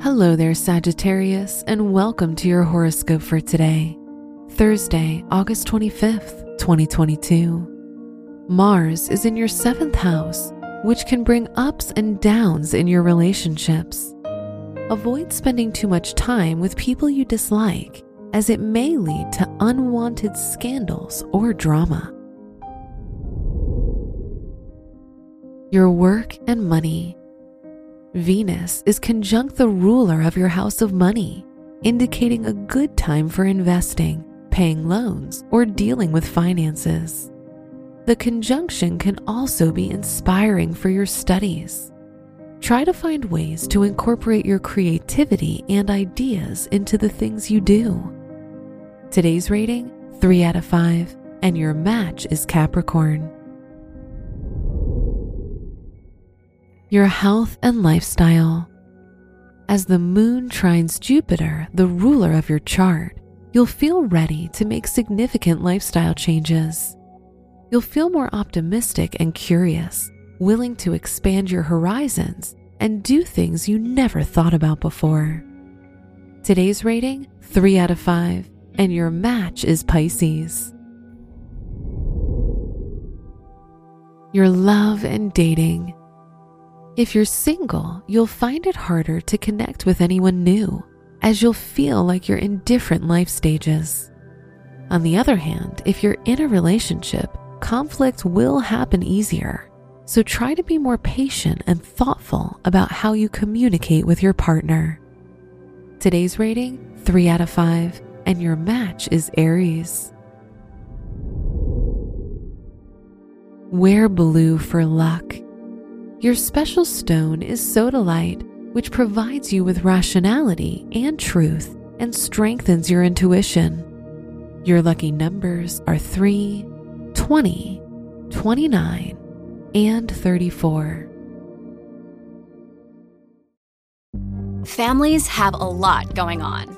Hello there, Sagittarius, and welcome to your horoscope for today, Thursday, August 25th, 2022. Mars is in your seventh house, which can bring ups and downs in your relationships. Avoid spending too much time with people you dislike, as it may lead to unwanted scandals or drama. Your work and money. Venus is conjunct the ruler of your house of money, indicating a good time for investing, paying loans, or dealing with finances. The conjunction can also be inspiring for your studies. Try to find ways to incorporate your creativity and ideas into the things you do. Today's rating 3 out of 5, and your match is Capricorn. Your health and lifestyle. As the moon trines Jupiter, the ruler of your chart, you'll feel ready to make significant lifestyle changes. You'll feel more optimistic and curious, willing to expand your horizons and do things you never thought about before. Today's rating 3 out of 5, and your match is Pisces. Your love and dating. If you're single, you'll find it harder to connect with anyone new, as you'll feel like you're in different life stages. On the other hand, if you're in a relationship, conflict will happen easier. So try to be more patient and thoughtful about how you communicate with your partner. Today's rating 3 out of 5, and your match is Aries. Wear blue for luck. Your special stone is sodalite, which provides you with rationality and truth and strengthens your intuition. Your lucky numbers are 3, 20, 29, and 34. Families have a lot going on.